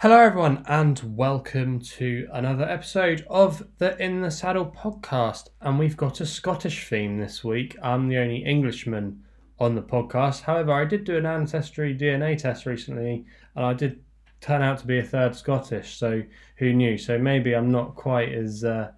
Hello, everyone, and welcome to another episode of the In the Saddle podcast. And we've got a Scottish theme this week. I'm the only Englishman on the podcast. However, I did do an ancestry DNA test recently, and I did turn out to be a third Scottish. So who knew? So maybe I'm not quite as uh,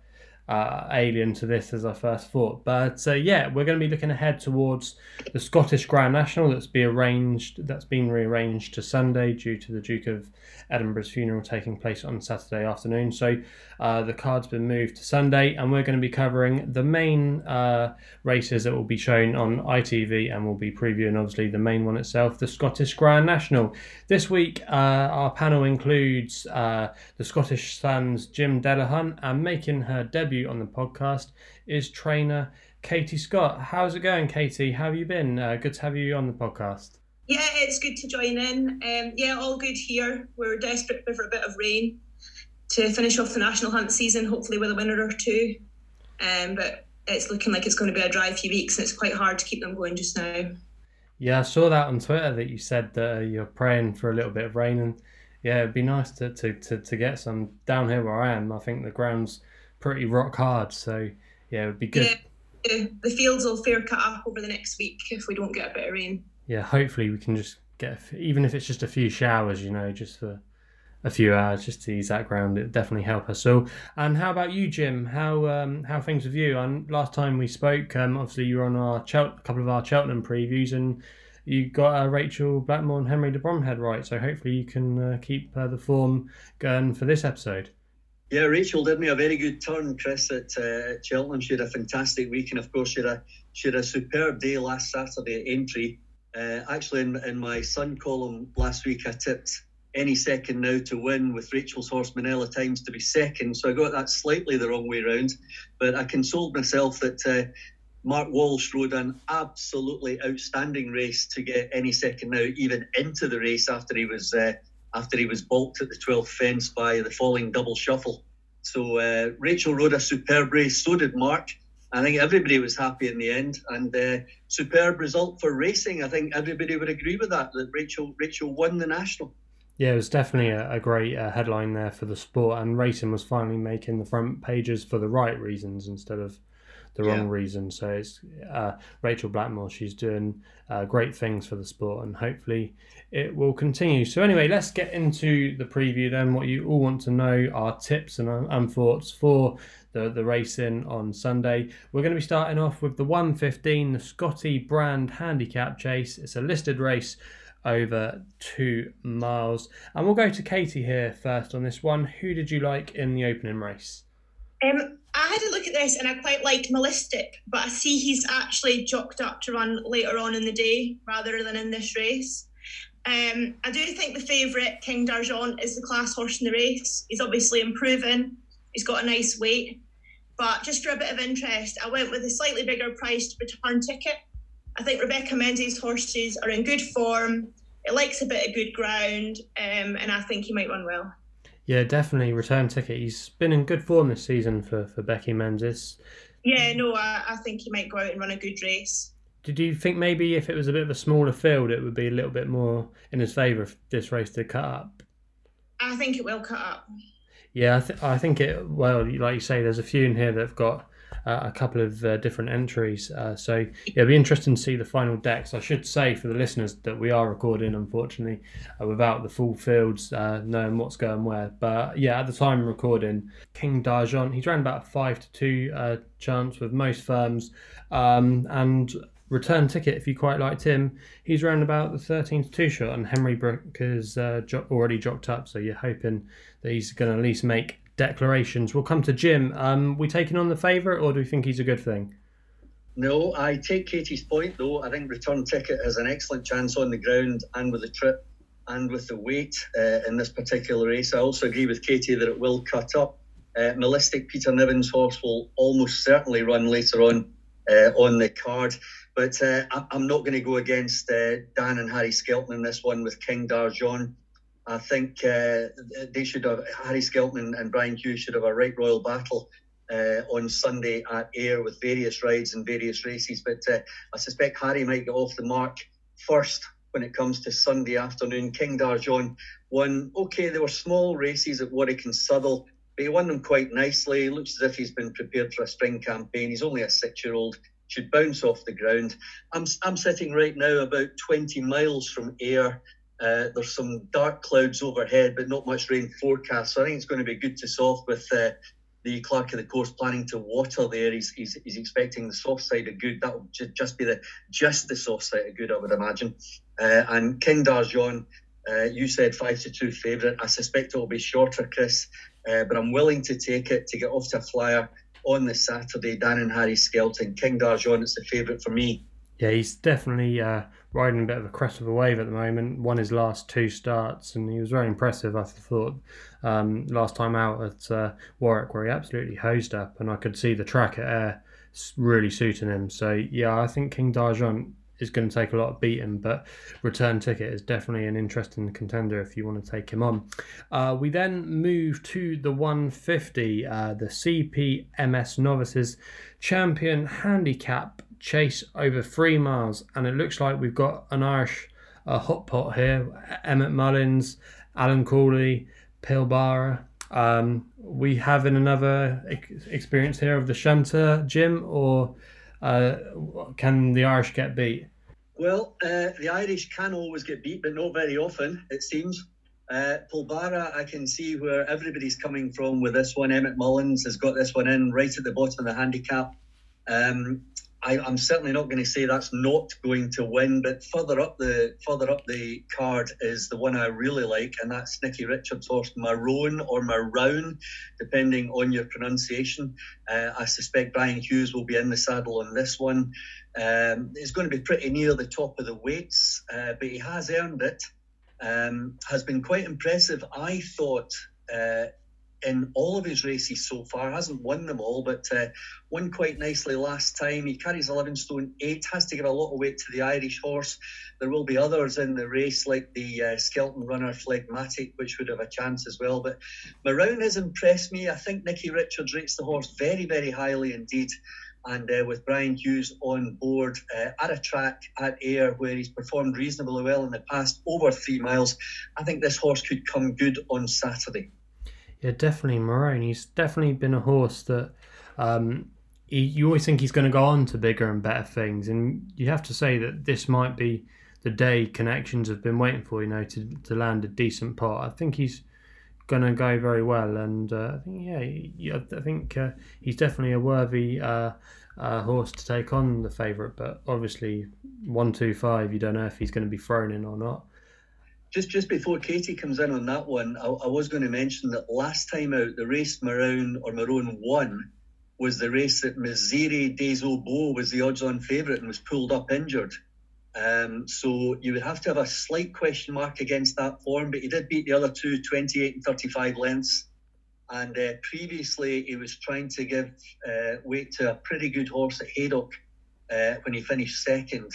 uh, alien to this as I first thought. But uh, yeah, we're going to be looking ahead towards the Scottish Grand National that's be arranged, that's been rearranged to Sunday due to the Duke of Edinburgh's funeral taking place on Saturday afternoon. So uh, the card's been moved to Sunday, and we're going to be covering the main uh, races that will be shown on ITV, and we'll be previewing obviously the main one itself, the Scottish Grand National. This week, uh, our panel includes uh, the Scottish Sun's Jim Delahunt, and making her debut on the podcast is trainer Katie Scott. How's it going, Katie? How have you been? Uh, good to have you on the podcast. Yeah, it's good to join in. Um, yeah, all good here. We're desperate for a bit of rain to finish off the national hunt season, hopefully with a winner or two. Um, but it's looking like it's going to be a dry few weeks, and it's quite hard to keep them going just now. Yeah, I saw that on Twitter that you said that uh, you're praying for a little bit of rain, and yeah, it'd be nice to, to, to, to get some down here where I am. I think the ground's pretty rock hard, so yeah, it would be good. Yeah, the fields will fair cut up over the next week if we don't get a bit of rain. Yeah, hopefully we can just get even if it's just a few showers, you know, just for a few hours just to ease that ground. It definitely help us. So, and how about you, Jim? How um, how things with you? And last time we spoke, um, obviously you were on our Chel- a couple of our Cheltenham previews, and you got uh, Rachel Blackmore and Henry de Bromhead right. So hopefully you can uh, keep uh, the form going for this episode. Yeah, Rachel did me a very good turn, Chris, at, uh, Cheltenham. She had a fantastic week, and of course, she had a she had a superb day last Saturday at Aintree. Uh, actually, in, in my Sun column last week, I tipped any second now to win with Rachel's horse Minella Times to be second. So I got that slightly the wrong way round. But I consoled myself that uh, Mark Walsh rode an absolutely outstanding race to get any second now even into the race after he was uh, after he was balked at the 12th fence by the falling double shuffle. So uh, Rachel rode a superb race. So did Mark. I think everybody was happy in the end, and uh, superb result for racing. I think everybody would agree with that. That Rachel Rachel won the national. Yeah, it was definitely a, a great uh, headline there for the sport, and racing was finally making the front pages for the right reasons instead of the yeah. wrong reasons. So it's uh, Rachel Blackmore. She's doing uh, great things for the sport, and hopefully it will continue. So anyway, let's get into the preview then. What you all want to know are tips and, and thoughts for the, the racing on Sunday. We're going to be starting off with the 115, the Scotty Brand Handicap Chase. It's a listed race over two miles. And we'll go to Katie here first on this one. Who did you like in the opening race? Um, I had a look at this and I quite liked Malystic, but I see he's actually jocked up to run later on in the day rather than in this race. Um, I do think the favourite, King D'Argent, is the class horse in the race. He's obviously improving. He's got a nice weight. But just for a bit of interest, I went with a slightly bigger priced return ticket. I think Rebecca Menzies' horses are in good form. It likes a bit of good ground, um, and I think he might run well. Yeah, definitely return ticket. He's been in good form this season for, for Becky Menzies. Yeah, no, I, I think he might go out and run a good race. Did you think maybe if it was a bit of a smaller field, it would be a little bit more in his favour if this race did cut up? I think it will cut up. Yeah, I, th- I think it. Well, like you say, there's a few in here that have got uh, a couple of uh, different entries. Uh, so yeah, it'll be interesting to see the final decks. I should say for the listeners that we are recording, unfortunately, uh, without the full fields uh, knowing what's going where. But yeah, at the time recording, King D'Argent, he's ran about five to two uh, chance with most firms, um, and return ticket if you quite liked him. He's around about the 13 to 2 shot, and Henry Brooke is uh, jo- already jocked up, so you're hoping that he's going to at least make declarations. We'll come to Jim. Um, we taking on the favourite, or do we think he's a good thing? No, I take Katie's point though. I think return ticket has an excellent chance on the ground and with the trip and with the weight uh, in this particular race. I also agree with Katie that it will cut up. Uh, Malystic Peter Niven's horse will almost certainly run later on uh, on the card. But uh, I'm not going to go against uh, Dan and Harry Skelton in this one with King D'Argent. I think uh, they should have Harry Skelton and Brian Hughes should have a right royal battle uh, on Sunday at Ayr with various rides and various races. But uh, I suspect Harry might get off the mark first when it comes to Sunday afternoon. King D'Argent won. Okay, they were small races at Warwick and Southwell, but he won them quite nicely. Looks as if he's been prepared for a spring campaign. He's only a six-year-old. Should bounce off the ground. I'm I'm sitting right now about 20 miles from Ayr. Uh, there's some dark clouds overhead, but not much rain forecast. So I think it's going to be good to soft with uh, the clerk of the course planning to water there. He's, he's, he's expecting the soft side of good. That will just be the just the soft side of good, I would imagine. Uh, and King D'Argent, uh, you said five to two favourite. I suspect it will be shorter, Chris, uh, but I'm willing to take it to get off to a flyer on the Saturday. Dan and Harry Skelton, King D'Argent, it's the favourite for me. Yeah, he's definitely uh, riding a bit of a crest of a wave at the moment. Won his last two starts, and he was very impressive. I thought um, last time out at uh, Warwick, where he absolutely hosed up, and I could see the track at Ayr really suiting him. So yeah, I think King D'Argent is going to take a lot of beating, but return ticket is definitely an interesting contender if you want to take him on. Uh, we then move to the 150, uh, the CPMS Novices Champion Handicap chase over three miles, and it looks like we've got an Irish uh, hot pot here. Emmet Mullins, Alan Cooley, Pilbara. Um, we having another ex- experience here of the Shunter, Jim, or uh, can the Irish get beat? Well, uh, the Irish can always get beat, but not very often, it seems. Uh, Pilbara, I can see where everybody's coming from with this one. Emmet Mullins has got this one in right at the bottom of the handicap. Um, I, am certainly not going to say that's not going to win, but further up the further up the card is the one I really like, and that's Nicky Richards' horse Marown or Marown, depending on your pronunciation. Uh, I suspect Brian Hughes will be in the saddle on this one. Um, it's going to be pretty near the top of the weights, uh, but he has earned it. Um, has been quite impressive, I thought, uh, in all of his races so far. Hasn't won them all, but uh, won quite nicely last time. He carries 11 stone 8, has to give a lot of weight to the Irish horse. There will be others in the race, like the uh, Skelton runner Phlegmatic, which would have a chance as well. But Marown has impressed me. I think Nicky Richards rates the horse very, very highly indeed. And uh, with Brian Hughes on board uh, at a track at Ayr where he's performed reasonably well in the past, over three miles, I think this horse could come good on Saturday. Yeah, definitely Marown. He's definitely been a horse that um, he, you always think he's going to go on to bigger and better things, and you have to say that this might be the day connections have been waiting for. You know, to to land a decent pot. I think he's going to go very well, and uh, I think yeah, yeah I think uh, he's definitely a worthy uh, uh horse to take on the favourite. But obviously, one two five, you don't know if he's going to be thrown in or not just just before Katie comes in on that one, I, I, was going to mention that last time out, the race Marown or Marown won was the race that Misiri des Beau was the odds-on favourite and was pulled up injured. Um, so you would have to have a slight question mark against that form, but he did beat the other two 28 and 35 lengths. And uh, previously, he was trying to give uh, weight to a pretty good horse at Haydock uh, when he finished second.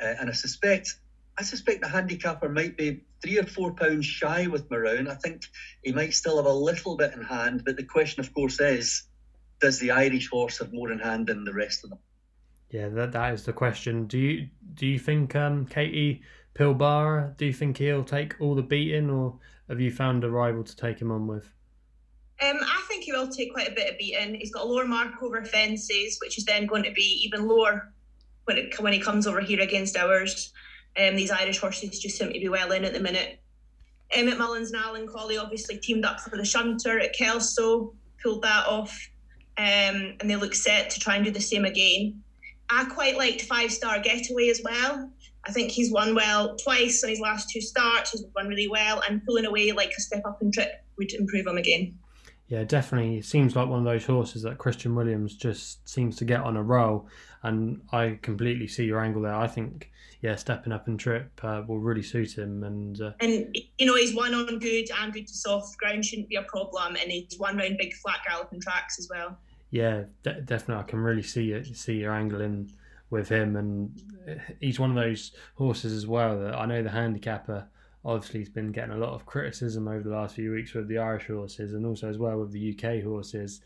Uh, and I suspect I suspect the handicapper might be three or four pounds shy with Marown. I think he might still have a little bit in hand, but the question, of course, is does the Irish horse have more in hand than the rest of them? Yeah, that that is the question. Do you do you think um, Katie Pilbara? Do you think he'll take all the beating, or have you found a rival to take him on with? Um, I think he will take quite a bit of beating. He's got a lower mark over fences, which is then going to be even lower when it when he comes over here against ours. Um, these Irish horses just seem to be well in at the minute. Emmet Mullins and Alan Colley obviously teamed up for the shunter at Kelso, pulled that off, um, and they look set to try and do the same again. I quite liked Five Star Getaway as well. I think he's won well twice on his last two starts. He's won really well, and pulling away like a step up and trip would improve him again. Yeah, definitely. It seems like one of those horses that Christian Williams just seems to get on a roll, and I completely see your angle there. I think yeah, stepping up and trip uh, will really suit him. And uh, and you know he's won on good and good to soft ground shouldn't be a problem, and he's won round big flat galloping tracks as well. Yeah, de- definitely. I can really see it, see your angle in with him, and he's one of those horses as well that I know the handicapper obviously he's been getting a lot of criticism over the last few weeks with the Irish horses and also as well with the UK horses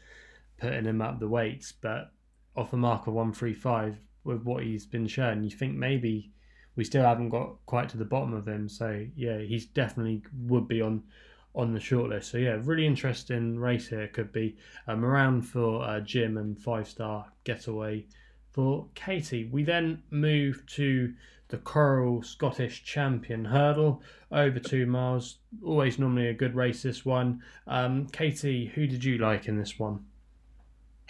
putting him up the weights, but off a mark of one three five with what he's been shown, you think maybe we still haven't got quite to the bottom of him. So yeah, he's definitely would be on on the shortlist. So yeah, really interesting race here. Could be um, around for uh, Jim and five star getaway for Katie. We then move to the Coral Scottish Champion Hurdle over two miles. Always normally a good race. This one, um, Katie, who did you like in this one?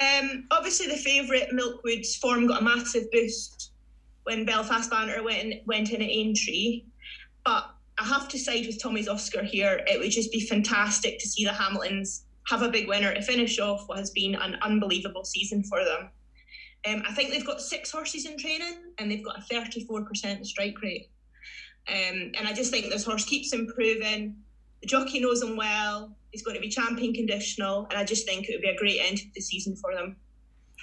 Um, obviously, the favourite Milkwood's form got a massive boost when Belfast Banter went in, went in at Aintree, but I have to side with Tommy's Oscar here. It would just be fantastic to see the Hamiltons have a big winner to finish off what has been an unbelievable season for them. Um, I think they've got six horses in training and they've got a 34% strike rate. Um, and I just think this horse keeps improving. The jockey knows him well. He's going to be champion conditional, and I just think it would be a great end to the season for them.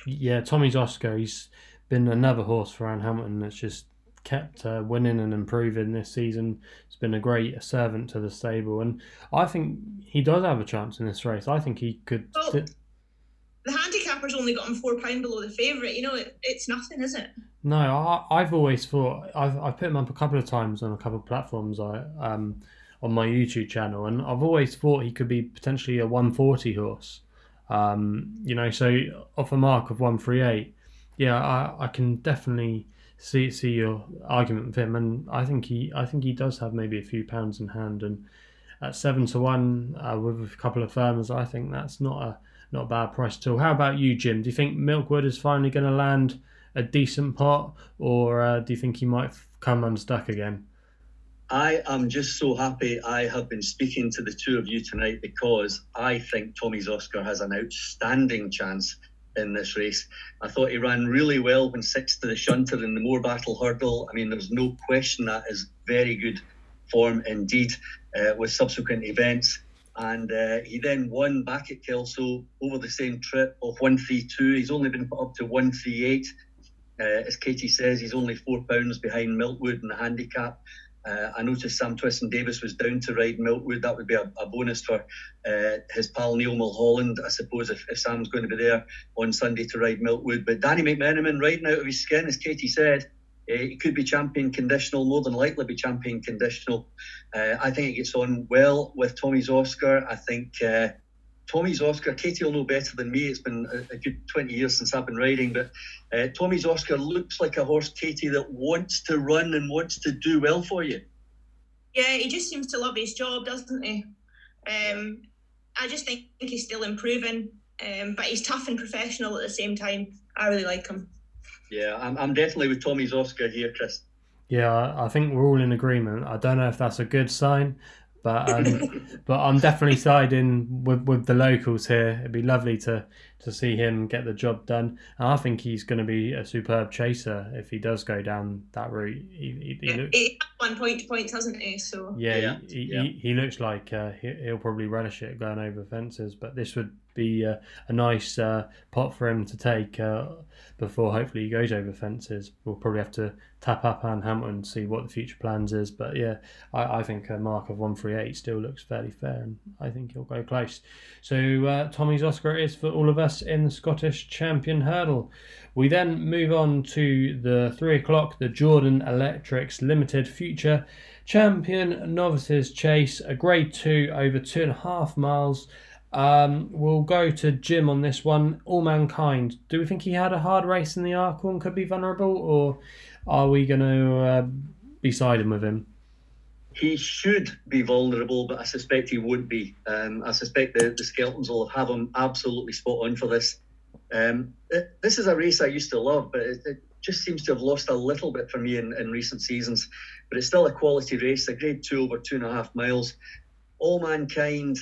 Yeah, Tommy's Oscar. He's been another horse for Anne Hamilton that's just kept uh, winning and improving this season. It's been a great servant to the stable, and I think he does have a chance in this race. I think he could. Well, the handicapper's only gotten four pound below the favourite. You know, it, it's nothing, is it? No, I, have always thought I've I've put him up a couple of times on a couple of platforms. I um on my YouTube channel, and I've always thought he could be potentially a 140 horse. Um, you know, so off a mark of 138, yeah, I, I can definitely see see your argument with him, and I think he I think he does have maybe a few pounds in hand, and at seven to one uh, with a couple of firms, I think that's not a not a bad price at all. How about you, Jim? Do you think Milkwood is finally going to land a decent pot, or uh, do you think he might come unstuck again? I am just so happy I have been speaking to the two of you tonight because I think Tommy's Oscar has an outstanding chance in this race. I thought he ran really well when sixth to the shunter in the Morebattle hurdle. I mean, there's no question that is very good form indeed uh, with subsequent events. And uh, he then won back at Kelso over the same trip of 132. He's only been put up to 138. Uh, as Katie says, he's only four pounds behind Milkwood in the handicap. Uh, I noticed Sam Twiston-Davies was down to ride Milkwood. That would be a, a bonus for uh, his pal Neil Mulholland, I suppose, if, if, Sam's going to be there on Sunday to ride Milkwood. But Danny McMenamin riding out of his skin, as Katie said, uh, he could be champion conditional, more than likely be champion conditional. Uh, I think he gets on well with Tommy's Oscar. I think uh, Tommy's Oscar, Katie will know better than me. It's been a, a good 20 years since I've been riding, but uh, Tommy's Oscar looks like a horse, Katie, that wants to run and wants to do well for you. Yeah, he just seems to love his job, doesn't he? Um, I just think he's still improving, um, but he's tough and professional at the same time. I really like him. Yeah, I'm, I'm definitely with Tommy's Oscar here, Chris. Yeah, I think we're all in agreement. I don't know if that's a good sign, but um, but I'm definitely siding with, with the locals here. It'd be lovely to to see him get the job done. And I think he's going to be a superb chaser if he does go down that route. He, he, he, looks, he one point to points, hasn't he? So yeah, yeah, he, yeah. he, looks like uh, he'll probably relish it going over fences. But this would be uh, a nice uh, pot for him to take uh, before hopefully he goes over fences. We'll probably have to tap up Anne Hamilton and see what the future plans is. But yeah, I, I think a mark of 138 still looks fairly fair and I think he'll go close. So uh, Tommy's Oscar is for all of us in the Scottish Champion Hurdle. We then move on to the three o'clock, the Jordan Electrics Limited Future Champion Novices Chase, a grade two over two and a half miles. Um, we'll go to Jim on this one. Allmankind. Do we think he had a hard race in the and could be vulnerable, or are we going to uh, be siding with him? He should be vulnerable, but I suspect he won't be. Um, I suspect the, the Skeltons will have him absolutely spot on for this. Um, this is a race I used to love, but it, it, just seems to have lost a little bit for me in, in recent seasons. But it's still a quality race, a grade two over two and a half miles. Allmankind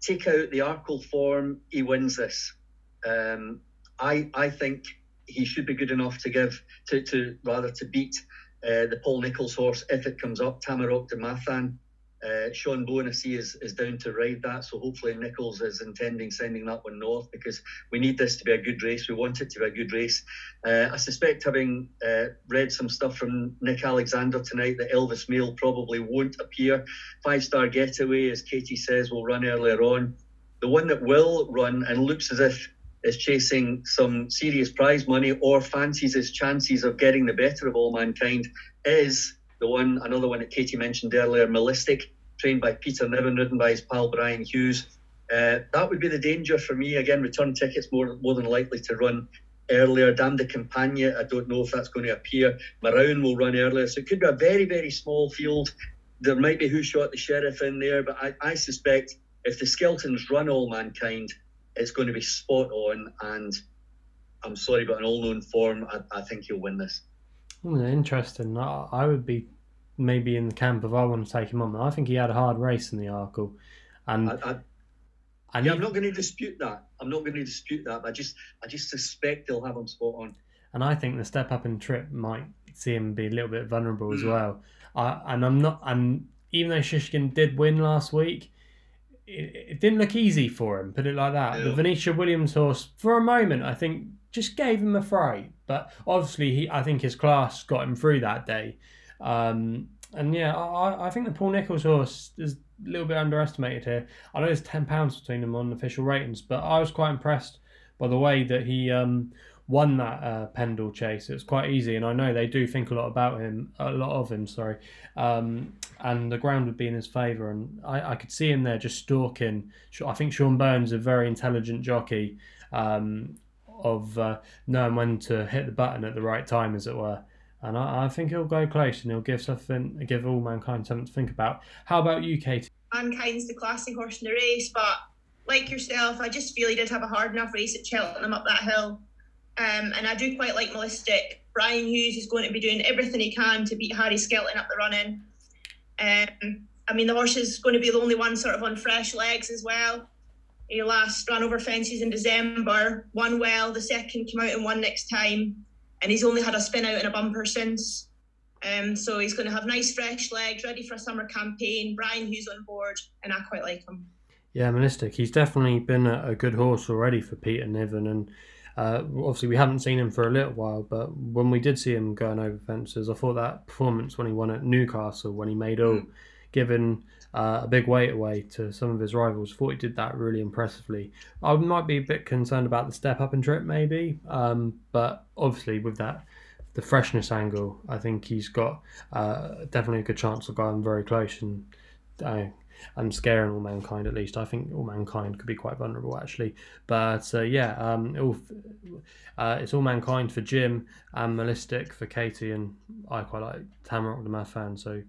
take out the Arkle form, he wins this. Um, I I think he should be good enough to give to, to rather to beat uh, the Paul Nicholls horse if it comes up, Tamaroc Du Mathan. Uh, Sean Bowen, I see, is, is down to ride that. So hopefully Nicholls is intending sending that one north because we need this to be a good race. We want it to be a good race. Uh, I suspect, having uh, read some stuff from Nick Alexander tonight, that Elvis Mail probably won't appear. Five star getaway, as Katie says, will run earlier on. The one that will run and looks as if is chasing some serious prize money or fancies his chances of getting the better of Allmankind is the one, another one that Katie mentioned earlier, Malystic, trained by Peter Niven, ridden by his pal Brian Hughes. Uh, that would be the danger for me. Again, return tickets more more than likely to run earlier. Dame de Campagna, I don't know if that's going to appear. Marown will run earlier. So it could be a very, very small field. There might be Who Shot the Sheriff in there, but I, I suspect if the Skeltons run Allmankind, it's going to be spot on. And I'm sorry, but an all known form, I, I think he'll win this. Hmm, interesting. I, I would be maybe in the camp of I want to take him on. I think he had a hard race in the Arkle. And I, I, yeah, I'm not going to dispute that. I'm not going to dispute that. I just, I just suspect they'll have him spot on. And I think the step up in trip might see him be a little bit vulnerable as mm. well. I, and I'm not. And even though Shishkin did win last week, it, it didn't look easy for him. Put it like that. Yeah. The Venetia Williams horse, for a moment, I think just gave him a fright. But obviously, he, I think his class got him through that day. Um, and yeah, I, I think the Paul Nicholls horse is a little bit underestimated here. I know there's ten pounds between them on official ratings, but I was quite impressed by the way that he um, won that uh, Pendle chase. It was quite easy, and I know they do think a lot about him, a lot of him. Sorry, um, and the ground would be in his favour, and I, I could see him there just stalking. I think Sean Burns is a very intelligent jockey um, of uh, knowing when to hit the button at the right time, as it were and I, I, think he'll go close and he'll give something, give Allmankind something to think about. How about you, Katie? Mankind's the classic horse in the race, but like yourself, I just feel he did have a hard enough race at Cheltenham up that hill. Um, and I do quite like Malystic. Brian Hughes is going to be doing everything he can to beat Harry Skelton up the running. Um, I mean, the horse is going to be the only one sort of on fresh legs as well. He last ran over fences in December, won well, the second came out and won next time and he's only had a spin out and a bumper since. Um, so he's going to have nice fresh legs, ready for a summer campaign. Brian Hughes on board, and I quite like him. Yeah, Malystic. He's definitely been a, a good horse already for Peter Niven, and uh, obviously we haven't seen him for a little while. But when we did see him going over fences, I thought that performance when he won at Newcastle, when he made all, mm. given uh, a big weight away to some of his rivals. Thought he did that really impressively. I might be a bit concerned about the step up and trip, maybe, um, but obviously with that, the freshness angle, I think he's got uh, definitely a good chance of going very close and. Uh, and scaring Allmankind at least. I think Allmankind could be quite vulnerable actually. But uh, yeah, um, all, uh, it's Allmankind for Jim and Malystic for Katie, and I quite like Tamaroc Du Mathan. So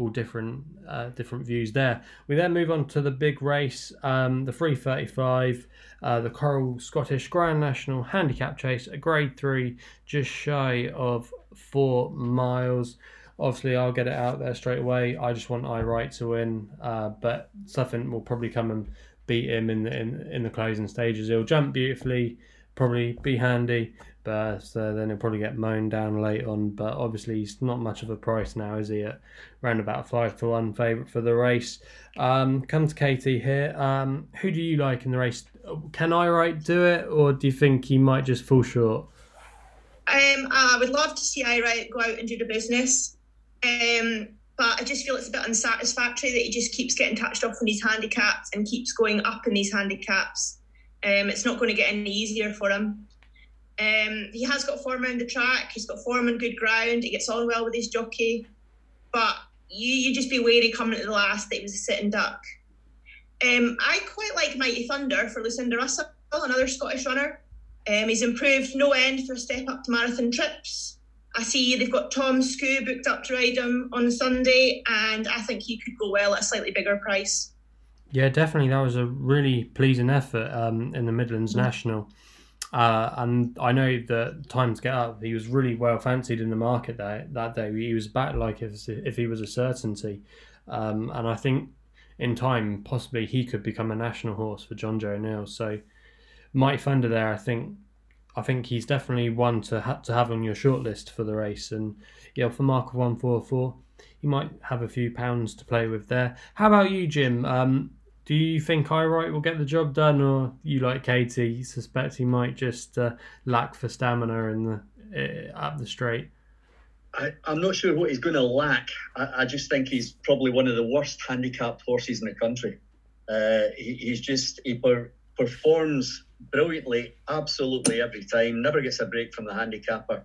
all different uh, different views there. We then move on to the big race, um, the 335, uh, the Coral Scottish Grand National Handicap Chase, a Grade Three, just shy of four miles. Obviously, I'll get it out there straight away. I just want Aye Right to win, uh, but Sutton will probably come and beat him in the in, in the closing stages. He'll jump beautifully, probably be handy, but then he'll probably get mown down late on. But obviously, he's not much of a price now, is he? At around about five to one favourite for the race. Um, come to Katie here. Um, who do you like in the race? Can Aye Right do it, or do you think he might just fall short? Um, I would love to see Aye Right go out and do the business. Um, but I just feel it's a bit unsatisfactory that he just keeps getting touched off in these handicaps and keeps going up in these handicaps. Um, it's not going to get any easier for him. Um, he has got form around the track. He's got form on good ground. He gets on well with his jockey, but you you just be wary coming at the last that he was a sitting duck. Um, I quite like Mighty Thunder for Lucinda Russell, another Scottish runner. Um, he's improved no end for a step up to marathon trips. I see they've got Tom Skoo booked up to ride him on Sunday, and I think he could go well at a slightly bigger price. Yeah, definitely. That was a really pleasing effort um, in the Midlands mm-hmm. National. Uh, and I know that Time To Get Up. He was really well fancied in the market that that day. He was back like if if he was a certainty, um, and I think in time possibly he could become a national horse for Jonjo O'Neill. So Mighty Thunder there, I think. I think he's definitely one to ha- to have on your shortlist for the race, and yeah, for mark of one four four, you might have a few pounds to play with there. How about you, Jim? Um, do you think Aye Right will get the job done, or you like Katie you suspect he might just uh, lack for stamina in the uh, up the straight? I, am not sure what he's going to lack. I, I, just think he's probably one of the worst handicapped horses in the country. Uh, he, he's just he per, performs brilliantly, absolutely every time. Never gets a break from the handicapper.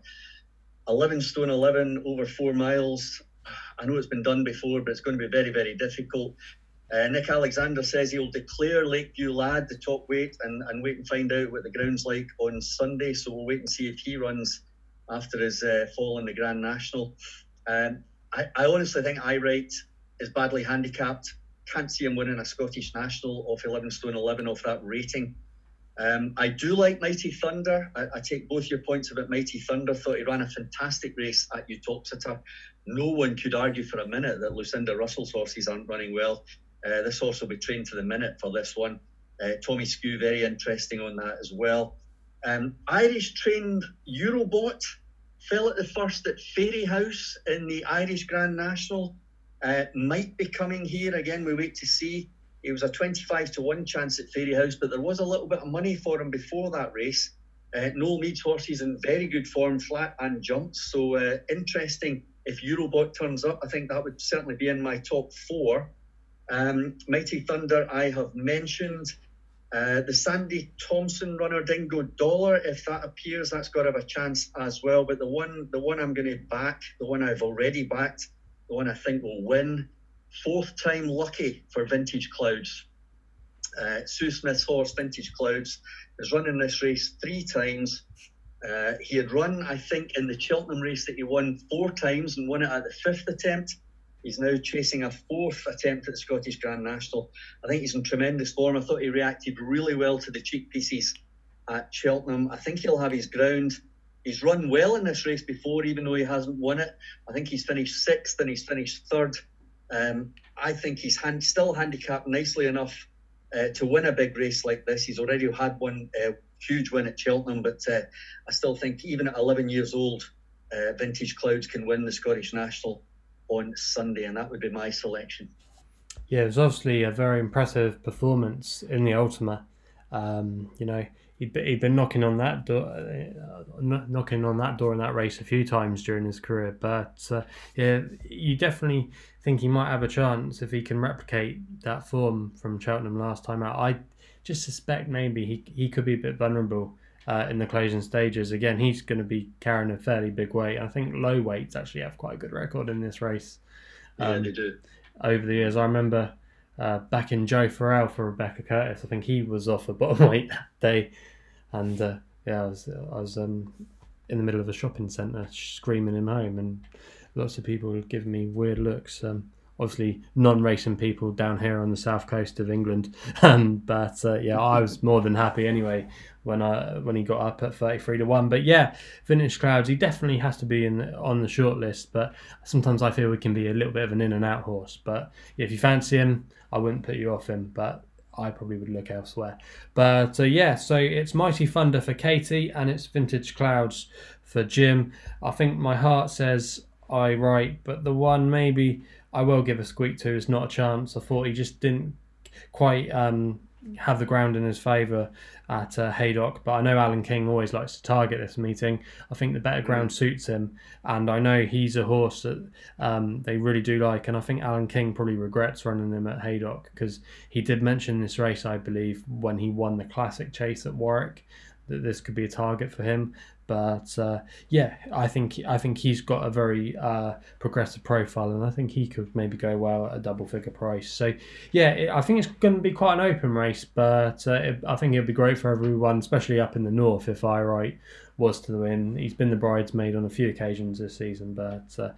11 stone 11 over four miles. I know it's been done before, but it's going to be very, very difficult. Uh, Nick Alexander says he'll declare Lakeview Lad the top weight and, and wait and find out what the ground's like on Sunday. So we'll wait and see if he runs after his uh, fall in the Grand National. Um, I, I, honestly think Aye Right is badly handicapped. Can't see him winning a Scottish National off 11 stone 11 off that rating. Um, I do like Mighty Thunder. I, I, take both your points about Mighty Thunder. Thought he ran a fantastic race at Uttoxeter. No one could argue for a minute that Lucinda Russell's horses aren't running well. Uh, this horse will be trained to the minute for this one. Uh, Tommy Skew, very interesting on that as well. Um, Irish trained Eurobot fell at the first at Fairyhouse in the Irish Grand National. Uh, might be coming here again. We wait to see. It was a 25 to 1 chance at Fairyhouse, but there was a little bit of money for him before that race. Uh, Noel Meade's horses in very good form, flat and jumps. So uh, interesting if Eurobot turns up. I think that would certainly be in my top four. Um, Mighty Thunder, I have mentioned. Uh, the Sandy Thomson runner Dingo Dollar, if that appears, that's got to have a chance as well. But the one, the one I'm going to back, the one I've already backed, the one I think will win, fourth time lucky for Vintage Clouds. Uh, Sue Smith's horse, Vintage Clouds, is running this race three times. Uh, he had run, I think, in the Cheltenham race that he won four times and won it at the fifth attempt. He's now chasing a fourth attempt at the Scottish Grand National. I think he's in tremendous form. I thought he reacted really well to the cheek pieces at Cheltenham. I think he'll have his ground. He's run well in this race before, even though he hasn't won it. I think he's finished sixth and he's finished third. Um, I think he's hand, still handicapped nicely enough uh, to win a big race like this. He's already had one uh, huge win at Cheltenham, but uh, I still think even at 11 years old, uh, Vintage Clouds can win the Scottish National on Sunday, and that would be my selection. Yeah, it was obviously a very impressive performance in the Ultima. Um, you know, he'd, he'd been knocking on that door, uh, knocking on that door in that race a few times during his career. But uh, yeah, you definitely think he might have a chance if he can replicate that form from Cheltenham last time out. I just suspect maybe he he could be a bit vulnerable uh, in the closing stages. Again, he's going to be carrying a fairly big weight. I think low weights actually have quite a good record in this race. Um, yeah, they do. Over the years, I remember uh, back in Joe Farrell for Rebecca Curtis. I think he was off a bottom weight that day, and uh, yeah, I was I was um, in the middle of a shopping centre screaming him home, and lots of people giving me weird looks. Um, obviously non-racing people down here on the south coast of England. Um, but uh, yeah, I was more than happy anyway when I when he got up at thirty three to one. But yeah, Vintage Clouds, he definitely has to be in on the short list. But sometimes I feel he can be a little bit of an in and out horse. But if you fancy him, I wouldn't put you off him. But I probably would look elsewhere. But uh, yeah, so it's Mighty Thunder for Katie and it's Vintage Clouds for Jim. I think my heart says Aye Right, but the one maybe I will give a squeak to It's Notachance. I thought he just didn't quite um, have the ground in his favour at uh, Haydock, but I know Alan King always likes to target this meeting. I think the better ground mm. suits him, and I know he's a horse that um, they really do like. And I think Alan King probably regrets running him at Haydock because he did mention this race, I believe, when he won the Classic Chase at Warwick, that this could be a target for him. But uh, yeah, I think I think he's got a very uh, progressive profile, and I think he could maybe go well at a double figure price. So yeah, it, I think it's going to be quite an open race, but uh, it, I think it'd be great for everyone, especially up in the north. If Aye Right was to win, he's been the bridesmaid on a few occasions this season, but uh,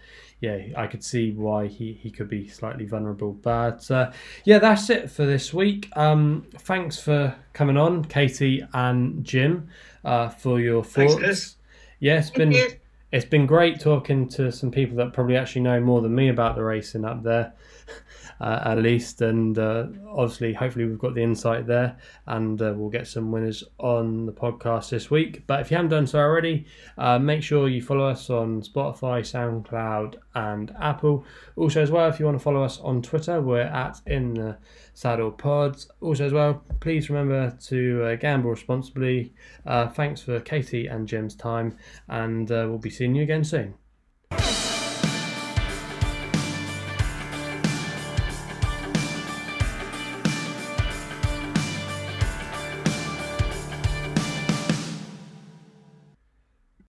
yeah, I could see why he, he could be slightly vulnerable. But uh, yeah, that's it for this week. Um, thanks for coming on, Katie and Jim uh, for your thoughts. Thanks, yeah, it's been it's been great talking to some people that probably actually know more than me about the racing up there. Uh, at least. And uh, obviously, hopefully, we've got the insight there, and uh, we'll get some winners on the podcast this week. But if you haven't done so already, uh, make sure you follow us on Spotify, SoundCloud, and Apple. Also, as well, if you want to follow us on Twitter, we're at in the Saddle Pods. Also, as well, please remember to uh, gamble responsibly. Uh, thanks for Katie and Jim's time, and we'll be seeing you again soon.